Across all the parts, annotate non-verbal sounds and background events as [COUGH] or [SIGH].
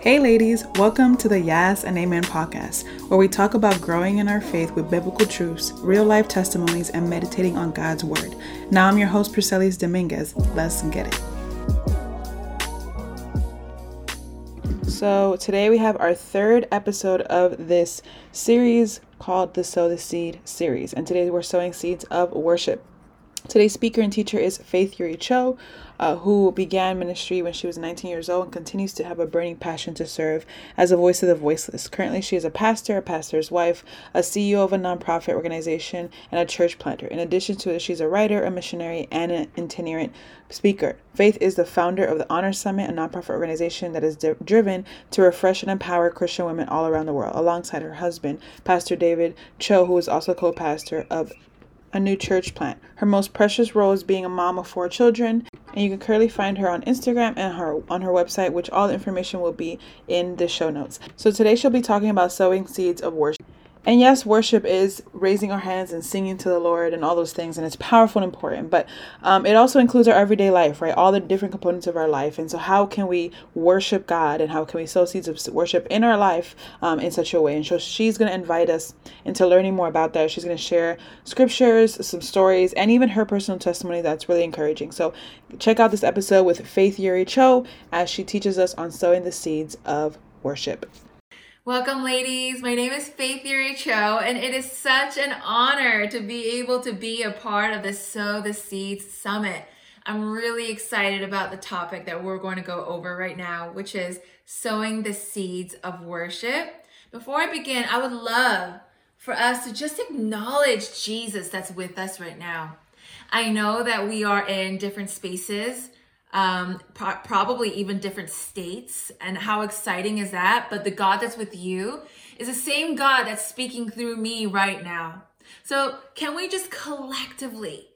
Hey, ladies, welcome to the Yes and Amen podcast, where we talk about growing in our faith with biblical truths, real life testimonies, and meditating on God's Word. Now, I'm your host, Priscelis Dominguez. Let's get it. So, today we have our third episode of this series called the Sow the Seed series, and today we're sowing seeds of worship. Today's speaker and teacher is Faith Yuri Cho, uh, who began ministry when she was 19 years old and continues to have a burning passion to serve as a voice of the voiceless. Currently, she is a pastor, a pastor's wife, a CEO of a nonprofit organization, and a church planter. In addition to it, she's a writer, a missionary, and an itinerant speaker. Faith is the founder of the Honor Summit, a nonprofit organization that is di- driven to refresh and empower Christian women all around the world, alongside her husband, Pastor David Cho, who is also co pastor of a new church plant. Her most precious role is being a mom of four children, and you can currently find her on Instagram and her on her website, which all the information will be in the show notes. So today she'll be talking about sowing seeds of worship. And yes, worship is raising our hands and singing to the Lord and all those things, and it's powerful and important. But um, it also includes our everyday life, right? All the different components of our life. And so, how can we worship God and how can we sow seeds of worship in our life um, in such a way? And so, she's going to invite us into learning more about that. She's going to share scriptures, some stories, and even her personal testimony that's really encouraging. So, check out this episode with Faith Yuri Cho as she teaches us on sowing the seeds of worship. Welcome, ladies. My name is Faith Yuri Cho, and it is such an honor to be able to be a part of the Sow the Seeds Summit. I'm really excited about the topic that we're going to go over right now, which is sowing the seeds of worship. Before I begin, I would love for us to just acknowledge Jesus that's with us right now. I know that we are in different spaces um, pro- probably even different states. And how exciting is that? But the God that's with you is the same God that's speaking through me right now. So, can we just collectively,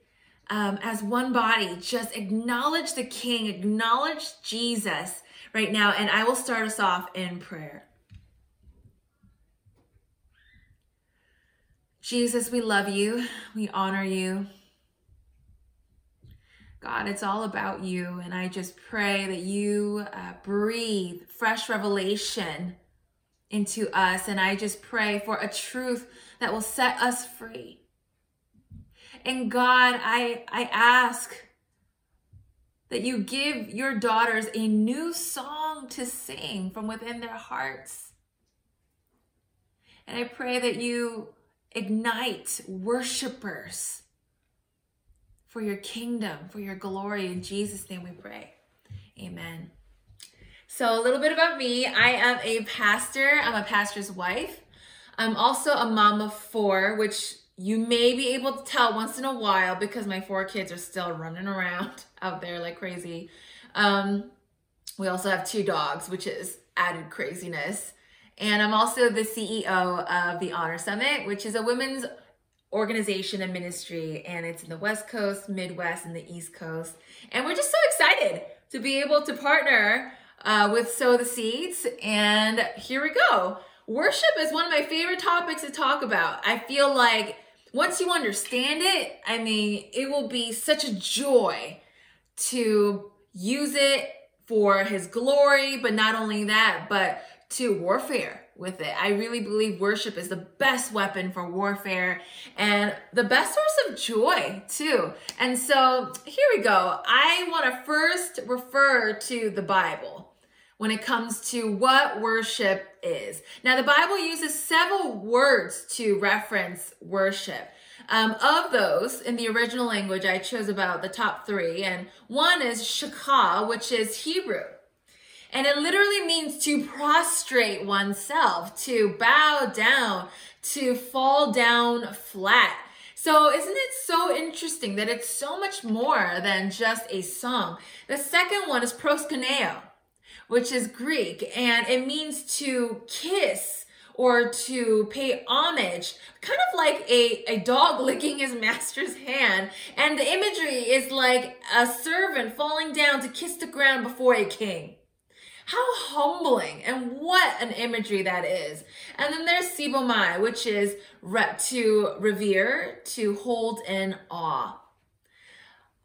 um, as one body, just acknowledge the King, acknowledge Jesus right now? And I will start us off in prayer. Jesus, we love you, we honor you. God, it's all about you. And I just pray that you uh, breathe fresh revelation into us. And I just pray for a truth that will set us free. And God, I, I ask that you give your daughters a new song to sing from within their hearts. And I pray that you ignite worshipers for your kingdom, for your glory. In Jesus' name we pray. Amen. So, a little bit about me I am a pastor, I'm a pastor's wife. I'm also a mom of four, which you may be able to tell once in a while because my four kids are still running around [LAUGHS] out there like crazy. Um, we also have two dogs, which is added craziness. And I'm also the CEO of the Honor Summit, which is a women's organization and ministry, and it's in the West Coast, Midwest, and the East Coast. And we're just so excited to be able to partner uh, with Sow the Seeds. And here we go. Worship is one of my favorite topics to talk about. I feel like once you understand it, I mean, it will be such a joy to use it for His glory, but not only that, but to warfare with it. I really believe worship is the best weapon for warfare and the best source of joy, too. And so here we go. I want to first refer to the Bible when it comes to what worship is. Now, the Bible uses several words to reference worship. Um, of those, in the original language, I chose about the top three, and one is shakah, which is Hebrew. And it literally means to prostrate oneself, to bow down, to fall down flat. So, isn't it so interesting that it's so much more than just a song? The second one is proskuneo, which is Greek, and it means to kiss or to pay homage, kind of like a, a dog [LAUGHS] licking his master's hand. And the imagery is like a servant falling down to kiss the ground before a king. How humbling and what an imagery that is. And then there's sebomai, which is re- to revere, to hold in awe.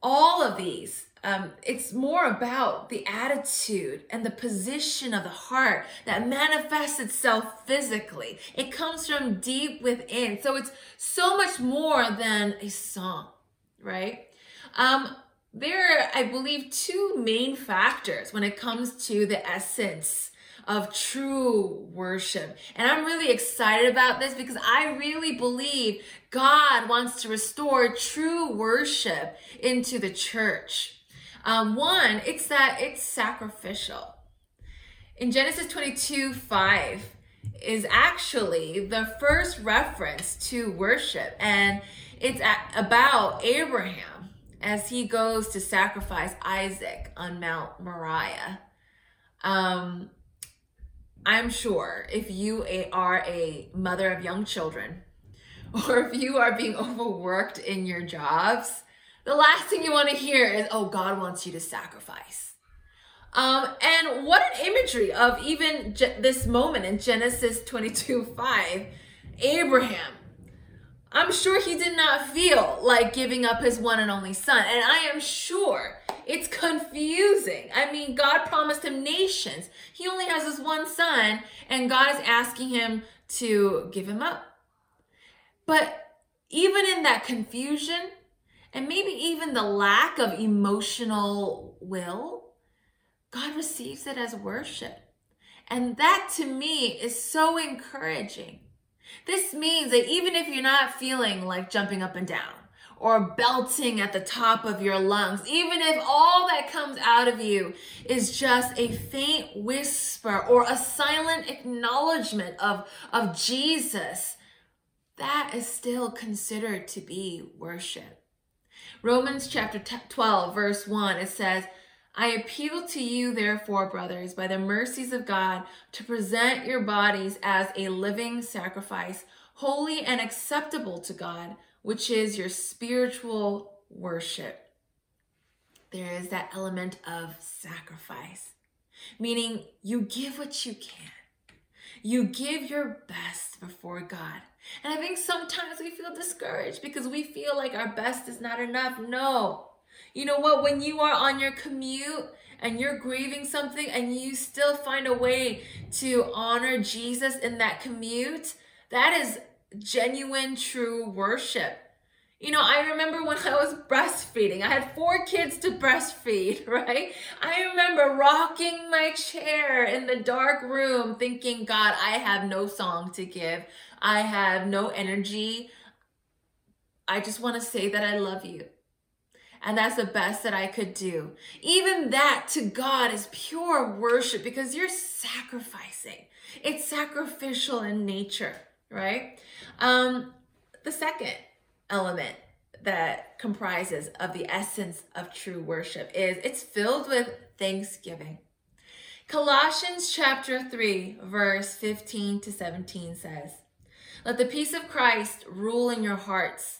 All of these um, it's more about the attitude and the position of the heart that manifests itself physically. It comes from deep within. So it's so much more than a song, right? Um, there are, I believe, two main factors when it comes to the essence of true worship. And I'm really excited about this because I really believe God wants to restore true worship into the church. Um, one, it's that it's sacrificial. In Genesis 22 5 is actually the first reference to worship, and it's about Abraham as he goes to sacrifice Isaac on Mount Moriah. Um, I'm sure if you are a mother of young children, [LAUGHS] or if you are being overworked in your jobs, the last thing you want to hear is, oh, God wants you to sacrifice. Um, and what an imagery of even Je- this moment in Genesis 22 5. Abraham, I'm sure he did not feel like giving up his one and only son. And I am sure it's confusing. I mean, God promised him nations. He only has this one son, and God is asking him to give him up. But even in that confusion, and maybe even the lack of emotional will, God receives it as worship. And that to me is so encouraging. This means that even if you're not feeling like jumping up and down or belting at the top of your lungs, even if all that comes out of you is just a faint whisper or a silent acknowledgement of, of Jesus, that is still considered to be worship. Romans chapter 12, verse 1, it says, I appeal to you, therefore, brothers, by the mercies of God, to present your bodies as a living sacrifice, holy and acceptable to God, which is your spiritual worship. There is that element of sacrifice, meaning you give what you can. You give your best before God. And I think sometimes we feel discouraged because we feel like our best is not enough. No. You know what? When you are on your commute and you're grieving something and you still find a way to honor Jesus in that commute, that is genuine, true worship. You know, I remember when I was breastfeeding, I had four kids to breastfeed, [LAUGHS] right? I remember rocking my chair in the dark room thinking, God, I have no song to give. I have no energy. I just want to say that I love you. And that's the best that I could do. Even that to God is pure worship because you're sacrificing. It's sacrificial in nature, right? Um, the second element that comprises of the essence of true worship is it's filled with thanksgiving. Colossians chapter 3 verse 15 to 17 says, "Let the peace of Christ rule in your hearts,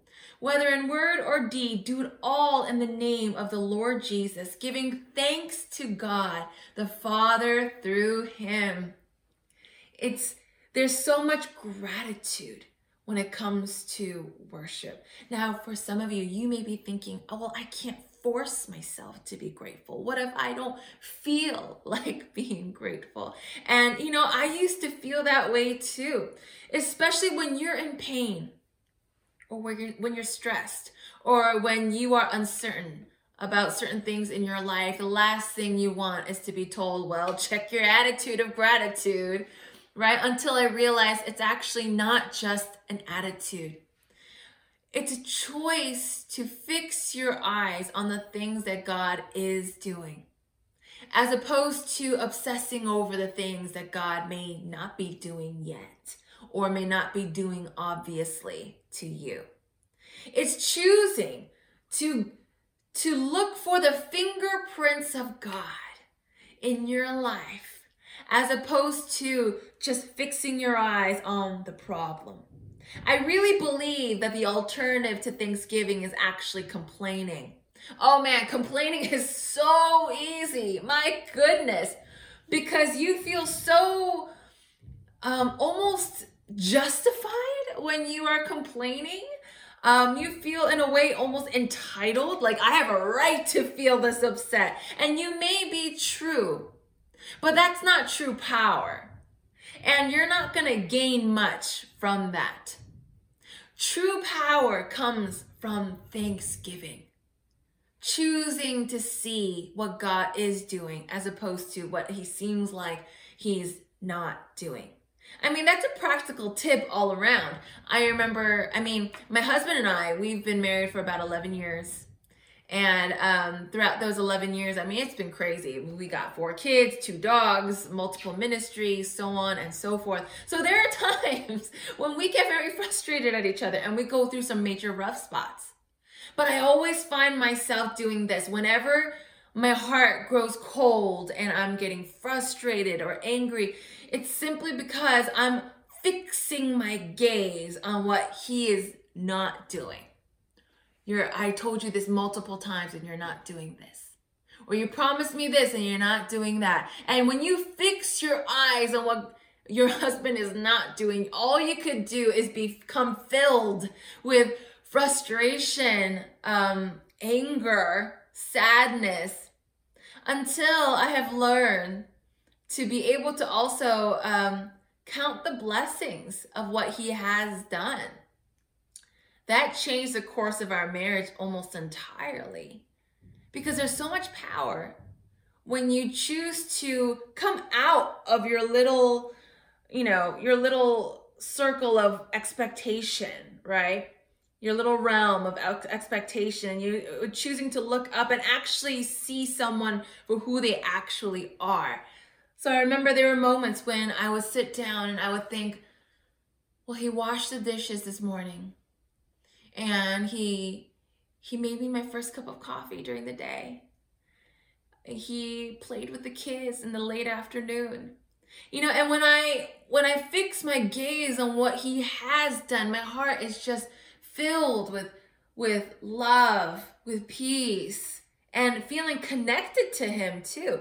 whether in word or deed, do it all in the name of the Lord Jesus, giving thanks to God the Father through him. It's there's so much gratitude when it comes to worship. Now, for some of you, you may be thinking, oh, well, I can't force myself to be grateful? What if I don't feel [LAUGHS] like being grateful? And, you know, I used to feel that way too, especially when you're in pain or when you're, when you're stressed or when you are uncertain about certain things in your life. The last thing you want is to be told, well, check your attitude of gratitude right? Until I realized it's actually not just an attitude. It's a choice to fix your eyes on the things that God is doing, as opposed to obsessing over the things that God may not be doing yet or may not be doing obviously to you. It's choosing to, to look for the fingerprints of God in your life as opposed to just fixing your eyes on the problem. I really believe that the alternative to Thanksgiving is actually complaining. Oh man, complaining [LAUGHS] is so easy. My goodness. Because you feel so um, almost justified when you are complaining. Um, you feel in a way almost entitled, like I have a right to feel this upset. And you may be true, but that's not true power. And you're not going to gain much from that. True power comes from thanksgiving. Choosing to see what God is doing as opposed to what he seems like he's not doing. I mean, that's a practical tip all around. I remember, I mean, my husband and I, we've been married for about 11 years. And um, throughout those 11 years, I mean, it's been crazy. We got four kids, two dogs, multiple ministries, so on and so forth. So there are [LAUGHS] times when we get very frustrated at each other and we go through some major rough spots. But I always find myself doing this whenever my heart grows cold and I'm getting frustrated or angry. It's simply because I'm fixing my gaze on what he is not doing. You're, I told you this multiple times and you're not doing this. Or you promised me this and you're not doing that. And when you fix your eyes on what your husband is not doing, all you could do is become filled with frustration, um, anger, sadness, until I have learned to be able to also um, count the blessings of what he has done. That changed the course of our marriage almost entirely. Because there's so much power when you choose to come out of your little you know your little circle of expectation right? Your little realm of expectation. You choosing to look up and actually see someone for who they actually are so i remember there were moments when i would sit down and i would think well he washed the dishes this morning and he he made me my first cup of coffee during the day. He played with the kids in the late afternoon. You know, and when I when I fix my gaze on what he has done, my heart is just filled with with love, with peace, and feeling connected to him too.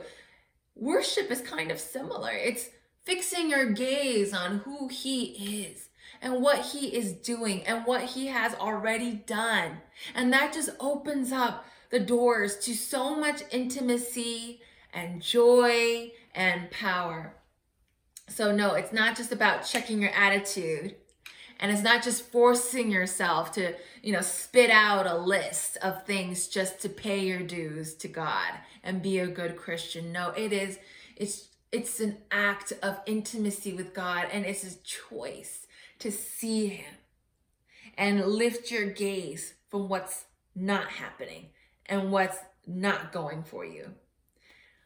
Worship is kind of similar. It's fixing your gaze on who he is and what he is doing and what he has already done. And that just opens up the doors to so much intimacy and joy and power. So, no, it's not just about checking your attitude. And it's not just forcing yourself to, you know, spit out a list of things just to pay your dues to God and be a good Christian. No, it is, it's, it's an act of intimacy with God and it's a choice to see Him and lift your gaze from what's not happening and what's not going for you.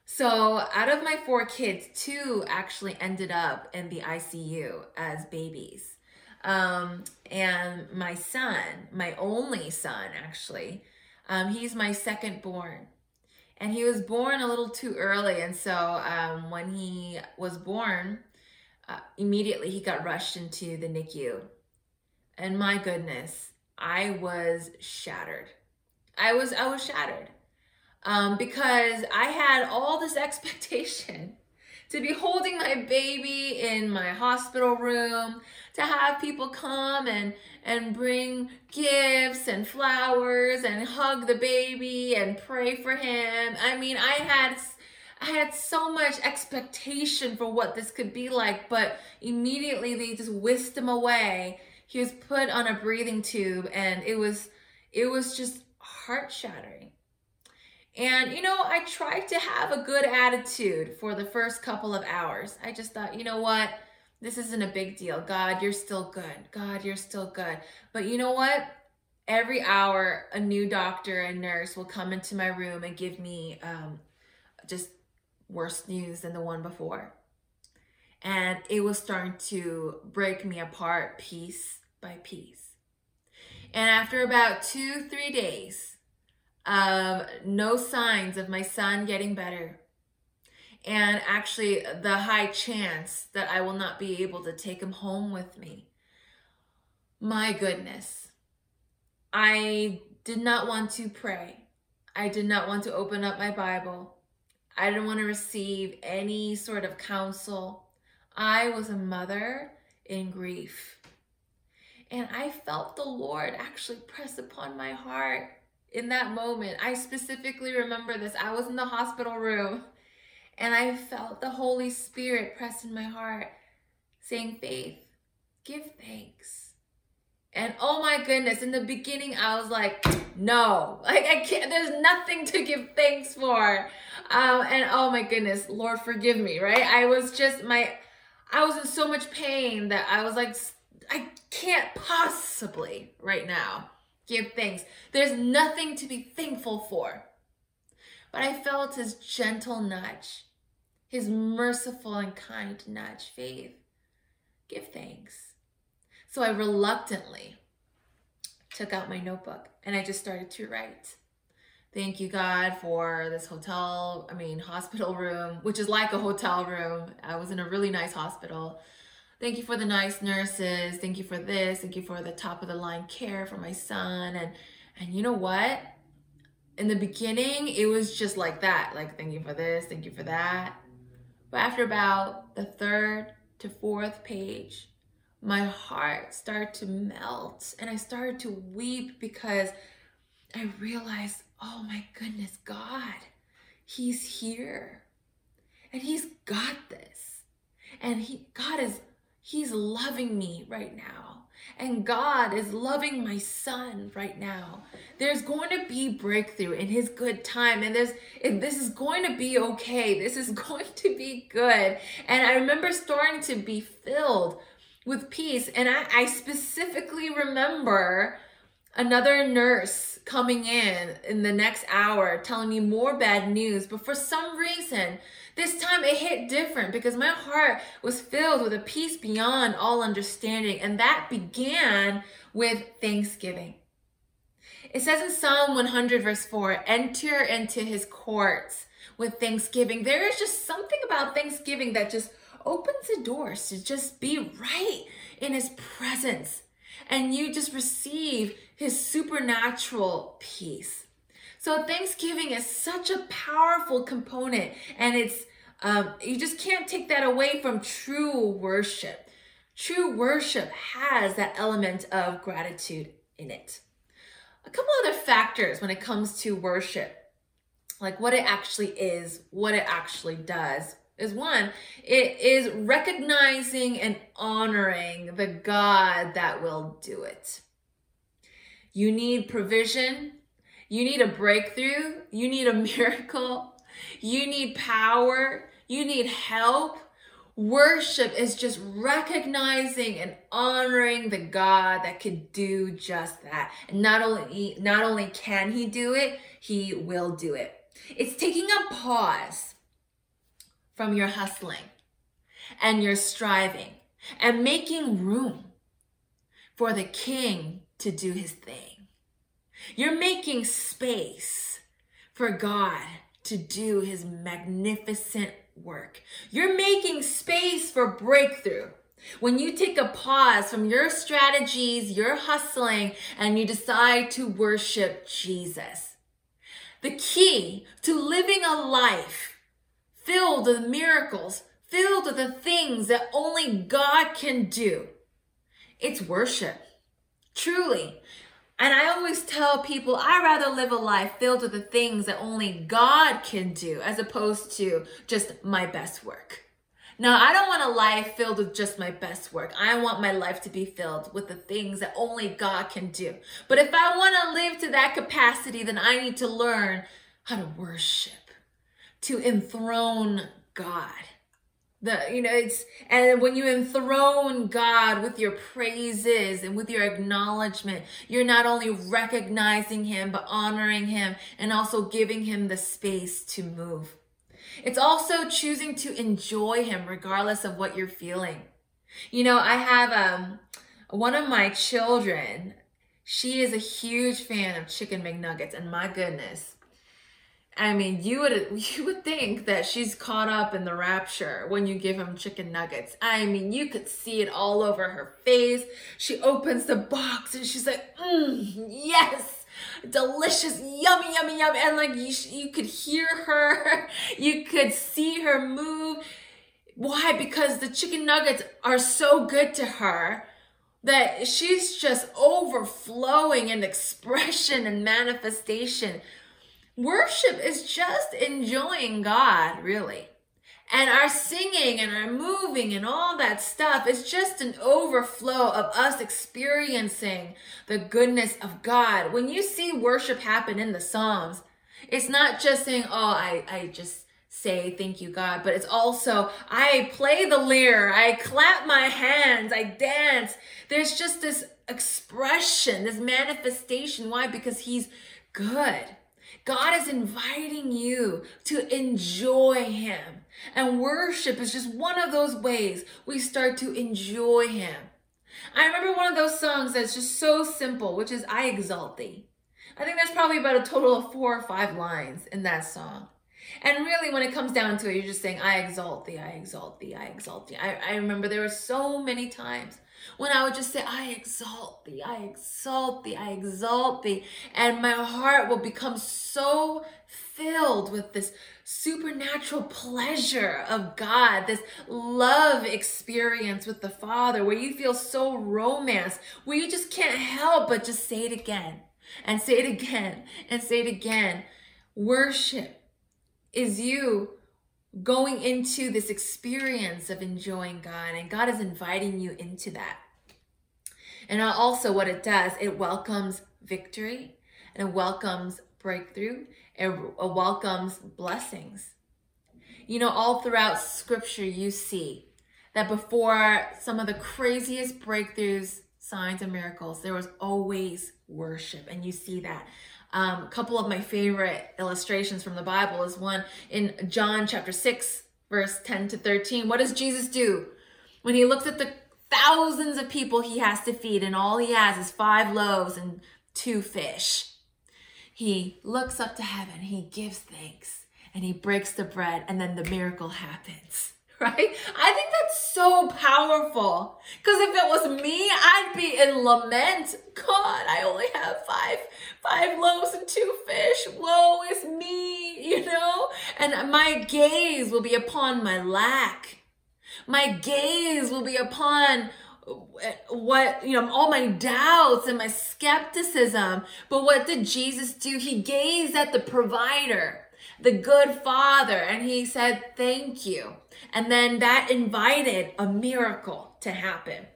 So, out of my four kids, two actually ended up in the ICU as babies. Um, and my son, my only son, actually, um, he's my second born. And he was born a little too early. And so, um, when he was born, uh, immediately he got rushed into the NICU. And my goodness, I was shattered. I was I was shattered. Um, because I had all this [LAUGHS] expectation to be holding my baby in my hospital room, to have people come and and bring gifts and flowers and hug the baby and pray for him. I mean, I had I had so much expectation for what this could be like, but immediately they just whisked him away. He was put on a breathing tube and it was it was just heart shattering. And you know, I tried to have a good attitude for the first couple of hours. I just thought, you know what? This isn't a big deal. God, you're still good. God, you're still good. But you know what? Every hour, a new doctor and nurse will come into my room and give me um, just worse news than the one before. And it was starting to break me apart piece by piece. And after about two, three days of no signs of my son getting better, and actually the high chance that I will not be able to take him home with me. My goodness. I did not want to pray. I did not want to open up my Bible. I didn't want to receive any sort of counsel. I was a mother in grief. And I felt the Lord actually press upon my heart in that moment. I specifically remember this. I was in the hospital room and I felt the Holy Spirit press in my heart saying, Faith, give thanks. And oh my goodness, in the beginning, I was like, no, [LAUGHS] like I can't, there's nothing to give thanks for. Um, and oh my goodness, Lord, forgive me, right? I was just, my, I was in so much pain that I was like, I can't possibly right now give thanks. There's nothing to be thankful for. But I felt his gentle nudge, his merciful and kind nudge, faith. Give thanks. So I reluctantly took out my notebook and I just started to write. Thank you, God, for this hotel, I mean, hospital room, which is like a hotel room. I was in a really nice hospital. Thank you for the nice nurses. Thank you for this. Thank you for the top of the line care for my son. And and you know what? In the beginning, it was just like that. Like, thank you for this, thank you for that. But after about the third to fourth page, my heart started to melt and I started to weep because I realized, oh my goodness, God, He's here and He's got this. And He God is He's loving me right now. And God is loving my son right now. There's going to be breakthrough in his good time. And this is going to be okay. This is [LAUGHS] going to be good. And I remember starting to be filled with peace. And I, I specifically remember another nurse coming in in the next hour telling me more bad news. But for some reason, this time it hit different because my heart was filled with a peace beyond all understanding. And that began with thanksgiving. It says in Psalm 100, verse 4 enter into his courts with thanksgiving. There is just something about thanksgiving that just opens the doors to just be right in his presence. And you just receive his supernatural peace. So Thanksgiving is such a powerful component, and it's um, you just can't take that away from true worship. True worship has that element of gratitude in it. A couple other factors when it comes to worship, like what it actually is, what it actually does, is one, it is recognizing and honoring the God that will do it. You need provision, you need a breakthrough. You need a [LAUGHS] miracle. You need power. You need help. Worship is just recognizing and honoring the God that could do just that. And not only not only can he do it, he will do it. It's taking a pause from your hustling and your striving and making room for the king to do his thing. You're making space for God to do his magnificent work. You're making space for breakthrough. When you take a pause from your strategies, your hustling, and you decide to worship Jesus. The key to living a life filled with miracles, filled with the things that only God can do, it's worship. Truly, and I always tell people I rather live a life filled with the things that only God can do as opposed to just my best work. Now, I don't want a life filled with just my best work. I want my life to be filled with the things that only God can do. But if I want to live to that capacity, then I need to learn how to worship, to enthrone God the you know it's and when you enthrone god with your praises and with your acknowledgement you're not only recognizing him but honoring him and also giving him the space to move. It's also choosing to enjoy him regardless of what you're feeling. You know i have um one of my children she is a huge fan of chicken mcnuggets and my goodness I mean, you would [LAUGHS] you would think that she's caught up in the rapture when you give him chicken nuggets. I mean, you could see it all over her face. She opens the box and she's like, mm, "Yes, delicious, yummy, yummy, yummy," and like you you could hear her, [LAUGHS] you could see her move. Why? Because the chicken nuggets are so good to her that she's just overflowing in expression and manifestation Worship is just enjoying God, really. And our singing and our moving and all that stuff is just an overflow of us experiencing the goodness of God. When you see worship happen in the Psalms, it's not just saying, oh, I, I just say thank you, God, but it's also, I play the lyre, I clap my hands, I dance. There's just this expression, this manifestation. Why? Because He's good. God is inviting you to enjoy Him. And worship is just one of those ways we start to enjoy Him. I remember one of those songs that's just so simple, which is I Exalt Thee. I think there's probably about a total of four or five lines in that song. And really, when it comes down to it, you're just saying, I exalt thee, I exalt thee, I exalt thee. I, I remember there were so many times when I would just say, I exalt thee, I exalt thee, I exalt thee. And my heart will become so filled with this supernatural pleasure of God, this love experience with the Father, where you feel so romanced, where you just can't help but just say it again and say it again and say it again. Worship is you going into this experience of enjoying God, and God is inviting you into that. And also, what it does, it welcomes victory and it welcomes breakthrough, it, it welcomes blessings. You know, all throughout scripture, you see that before some of the craziest breakthroughs, signs, and miracles, there was always worship. And you see that um, a couple of my favorite illustrations from the Bible is one in John chapter 6, verse 10 to 13. What does Jesus do? When he looks at the thousands of people he has to feed, and all he has is five loaves and two fish, he looks up to heaven, he gives thanks, and he breaks the bread, and then the miracle happens [LAUGHS] right? I think that's so powerful. Because if it was me, I'd be in lament. God, I only have five, five loaves and two fish. Woe is me, [LAUGHS] you know? And my gaze will be upon my lack. My gaze will be upon eh, what you know all my doubts and my skepticism but what did jesus do he gazed at the provider the good father and he said thank you and then that invited a miracle to happen.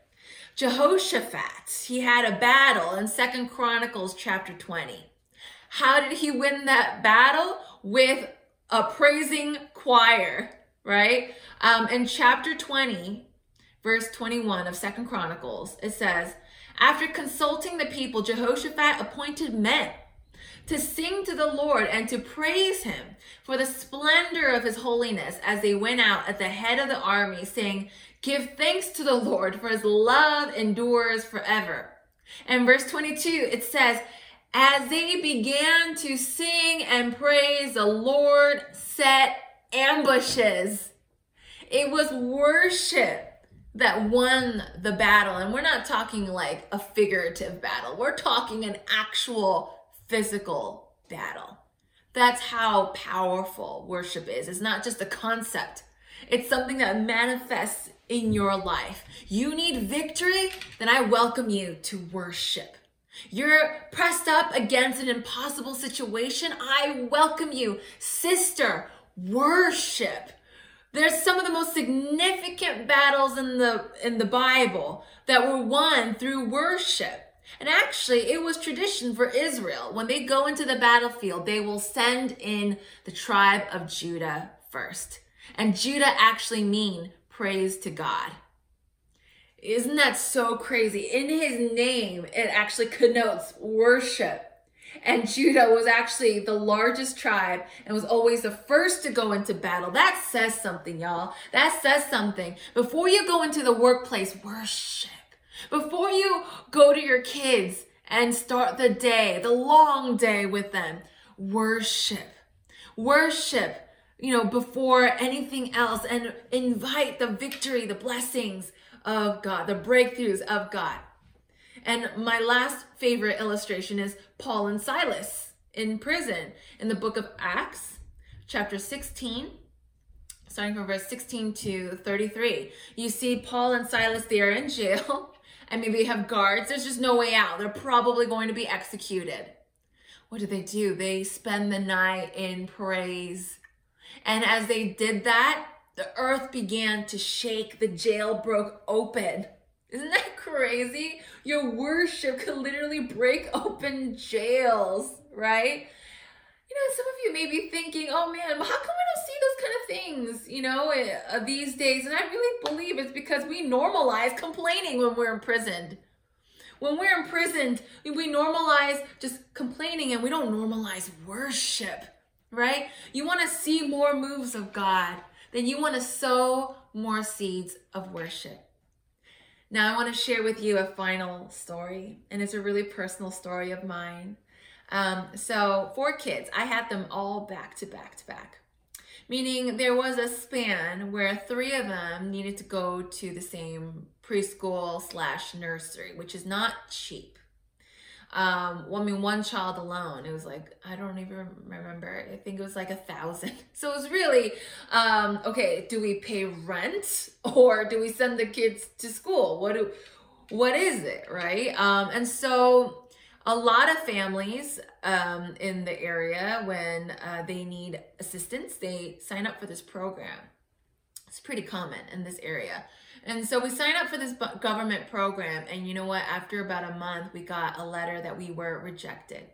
Jehoshaphat, he had a battle in Second Chronicles chapter 20. How did he win that battle? With a praising choir, right? Um, in chapter 20, verse 21 of Second Chronicles, it says, After consulting the people, Jehoshaphat appointed men to sing to the Lord and to praise him for the splendor of his holiness as they went out at the head of the army, saying, Give thanks to the Lord, for his love endures forever. And verse 22, it says, As they began to sing and praise, the Lord set ambushes. It was worship that won the battle. And we're not talking like a figurative battle, we're talking an actual physical battle. That's how powerful worship is. It's not just a concept, it's something that manifests in your life. You need victory, then I welcome you to worship. You're pressed up against an impossible situation. I welcome you, sister, worship. There's some of the most significant battles in the in the Bible that were won through worship. And actually, it was tradition for Israel. When they go into the battlefield, they will send in the tribe of Judah first. And Judah actually mean praise to God. Isn't that so crazy? In his name, it actually connotes worship. And Judah was actually the largest tribe and was always the first to go into battle. That says something, y'all. That says something. Before you go into the workplace, worship. Before you go to your kids and start the day, the long day with them, worship. Worship, you know, before anything else and invite the victory, the blessings of God, the breakthroughs of God. And my last favorite illustration is Paul and Silas in prison in the book of Acts, chapter 16, starting from verse 16 to 33. You see Paul and Silas, they are in jail. [LAUGHS] and maybe they have guards. There's just no way out. They're probably going to be executed. What do they do? They spend the night in praise. And as they did that, the earth began to shake. The jail broke open. Isn't that crazy? Your worship could literally break open jails, right? You know, some of you may be thinking, oh man, how come we don't see those kind of things, you know, uh, these days? And I really believe it's because we normalize complaining when we're imprisoned. When we're imprisoned, we normalize just complaining and we don't normalize worship, right? You want to see more moves of God, then you want to sow more seeds of worship. Now, I want to share with you a final story, and it's a really personal story of mine. Um, so, four kids, I had them all back to back to back, meaning there was a span where three of them needed to go to the same preschool slash nursery, which is not cheap. Um, I mean, one child alone, it was like, I don't even remember. I think it was like a thousand. [LAUGHS] So it was really, um, okay, do we pay rent or do we send the kids to school? What do, what is it, right? Um, and so a lot of families um, in the area, when uh, they need assistance, they sign up for this program. It's pretty common in this area. And so we signed up for this government program. And you know what? After about a month, we got a letter that we were rejected.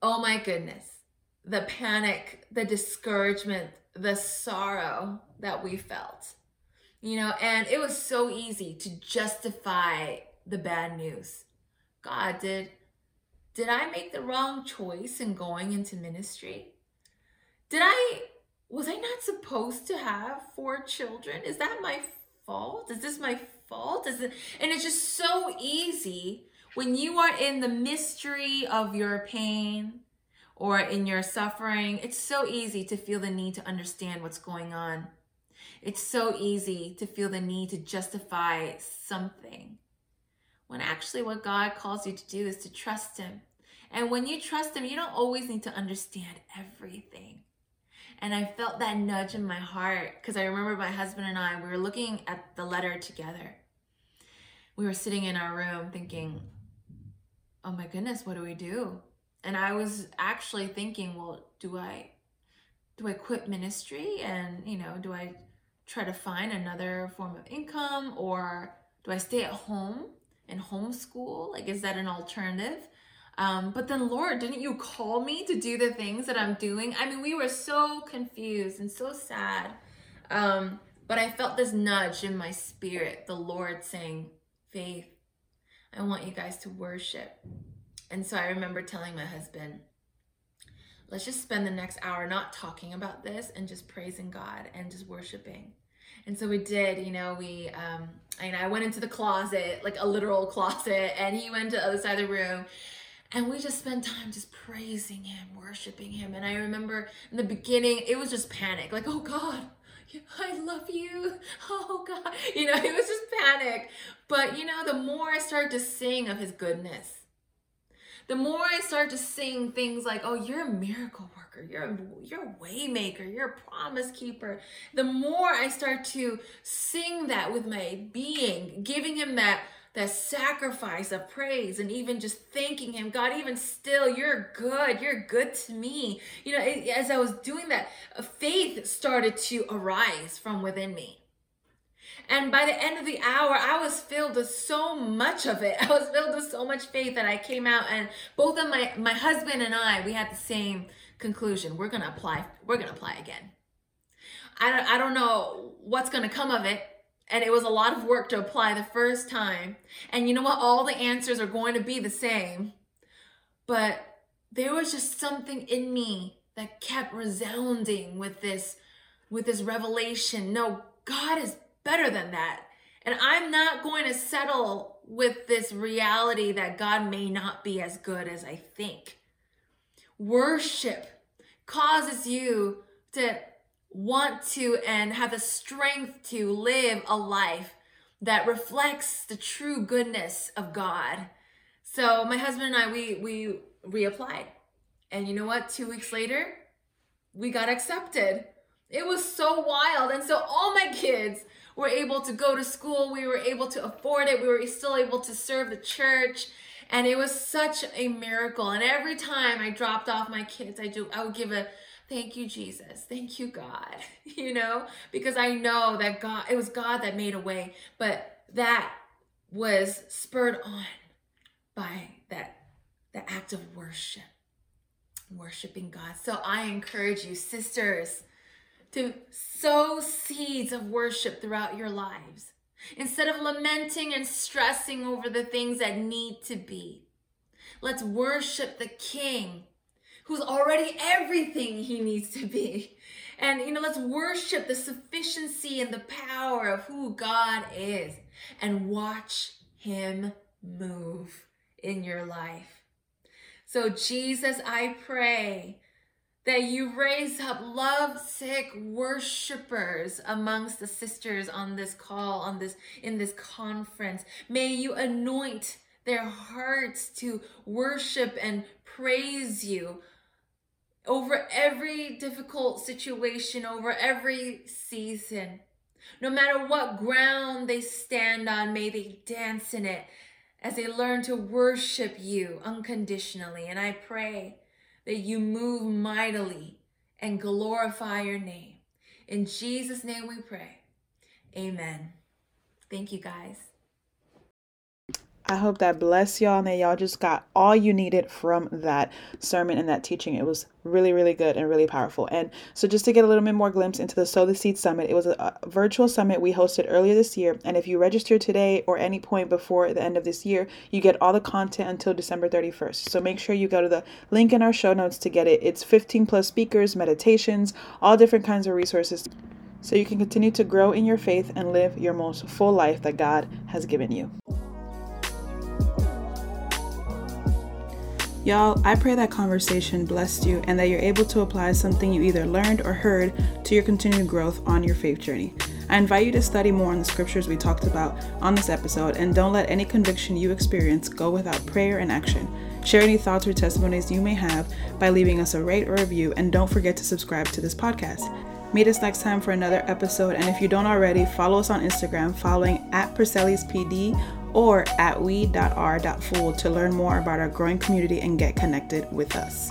Oh my goodness. The panic, the discouragement, the sorrow that we felt. You know, and it was so easy to justify the bad news. God, did did I make the wrong choice in going into ministry? Did I was I not supposed to have four children? Is that my fault? Is this my fault? Is it and it's just so easy when you are in the mystery of your pain or in your suffering, it's so easy to feel the need to understand what's going on. It's so easy to feel the need to justify something. When actually, what God calls you to do is to trust Him. And when you trust Him, you don't always need to understand everything. And I felt that nudge in my heart because I remember my husband and I, we were looking at the letter together. We were sitting in our room thinking, oh my goodness, what do we do? And I was actually thinking, well, do I do I quit ministry and, you know, do I try to find another form of income or do I stay at home and homeschool? Like is that an alternative? Um, but then, Lord, didn't you call me to do the things that I'm doing? I mean, we were so confused and so sad. Um, but I felt this nudge in my spirit, the Lord saying, Faith, I want you guys to worship. And so I remember telling my husband, let's just spend the next hour not talking about this and just praising God and just worshiping. And so we did, you know, we, um, and I went into the closet, like a literal closet, and he went to the other side of the room and we just spent time just praising him, worshiping him. And I remember in the beginning, it was just panic like, oh God, I love you. Oh God. You know, [LAUGHS] it was just panic. But you know, the more I started to sing of his goodness, the more I start to sing things like, oh, you're a miracle worker, you're a, you're a way maker, you're a promise keeper, the more I start to sing that with my being, giving him that that sacrifice of praise and even just thanking him god even still you're good. You're good to me. You know as i was doing that uh, faith started to arise from within me and by the end of the hour, I was filled with so much of it. [LAUGHS] I was filled with so much faith that I came out and both of my, my husband and I, we had the same conclusion. We're going to apply. We're going to apply again. I don't, I don't know what's going to come of it and it was a lot of work to apply the first time. And you know what? All the answers are going to be the same. But there was just something in me that kept resounding with this with this revelation. No, God is better than that. And I'm not going to settle with this reality that God may not be as good as I think. Worship causes you to want to and have the strength to live a life that reflects the true goodness of God. So my husband and I, we we reapplied, and you know what? Two weeks later, we got accepted. It was so wild, and so all my kids were able to go to school. We were able to afford it. We were still able to serve the church. And it was such a miracle. And every time I dropped off my kids, I do I would give a thank you, Jesus. Thank you, God. [LAUGHS] You know, because I know that God, it was God that made a way, but that was spurred on by that the act of worship. Worshiping God. So I encourage you, sisters, to sow seeds of worship throughout your lives. Instead of lamenting and stressing over the things that need to be, let's worship the King who's already everything he needs to be. And, you know, let's worship the sufficiency and the power of who God is and watch him move in your life. So, Jesus, I pray that you raise up lovesick worshipers amongst the sisters on this call on this in this conference may you anoint their hearts to worship and praise you over every difficult situation, over every season. No matter what ground they stand on, may they dance in it as they learn to worship you unconditionally. And I pray that you move mightily and glorify your name. In Jesus' name we pray. Amen. Thank you, guys. I hope that bless y'all and that y'all just got all you needed from that sermon and that teaching. It was really, really good and really powerful. And so, just to get a little bit more glimpse into the Sow the Seed Summit, it was a, virtual summit we hosted earlier this year. And if you register today or any point before the end of this year, you get all the content until December 31st. So, make sure you go to the link in our show notes to get it. It's 15 plus speakers, meditations, all different kinds of resources so you can continue to grow in your faith and live your most full life that God has given you. Y'all, I pray that conversation blessed you and that you're able to apply something you either learned or heard to your continued growth on your faith journey. I invite you to study more on the scriptures we talked about on this episode and don't let any conviction you experience go without prayer and action. Share any thoughts or testimonies you may have by leaving us a rate or review and don't forget to subscribe to this podcast. Meet us next time for another episode, and if you don't already, follow us on Instagram following at PD or at we.r.fool to learn more about our growing community and get connected with us.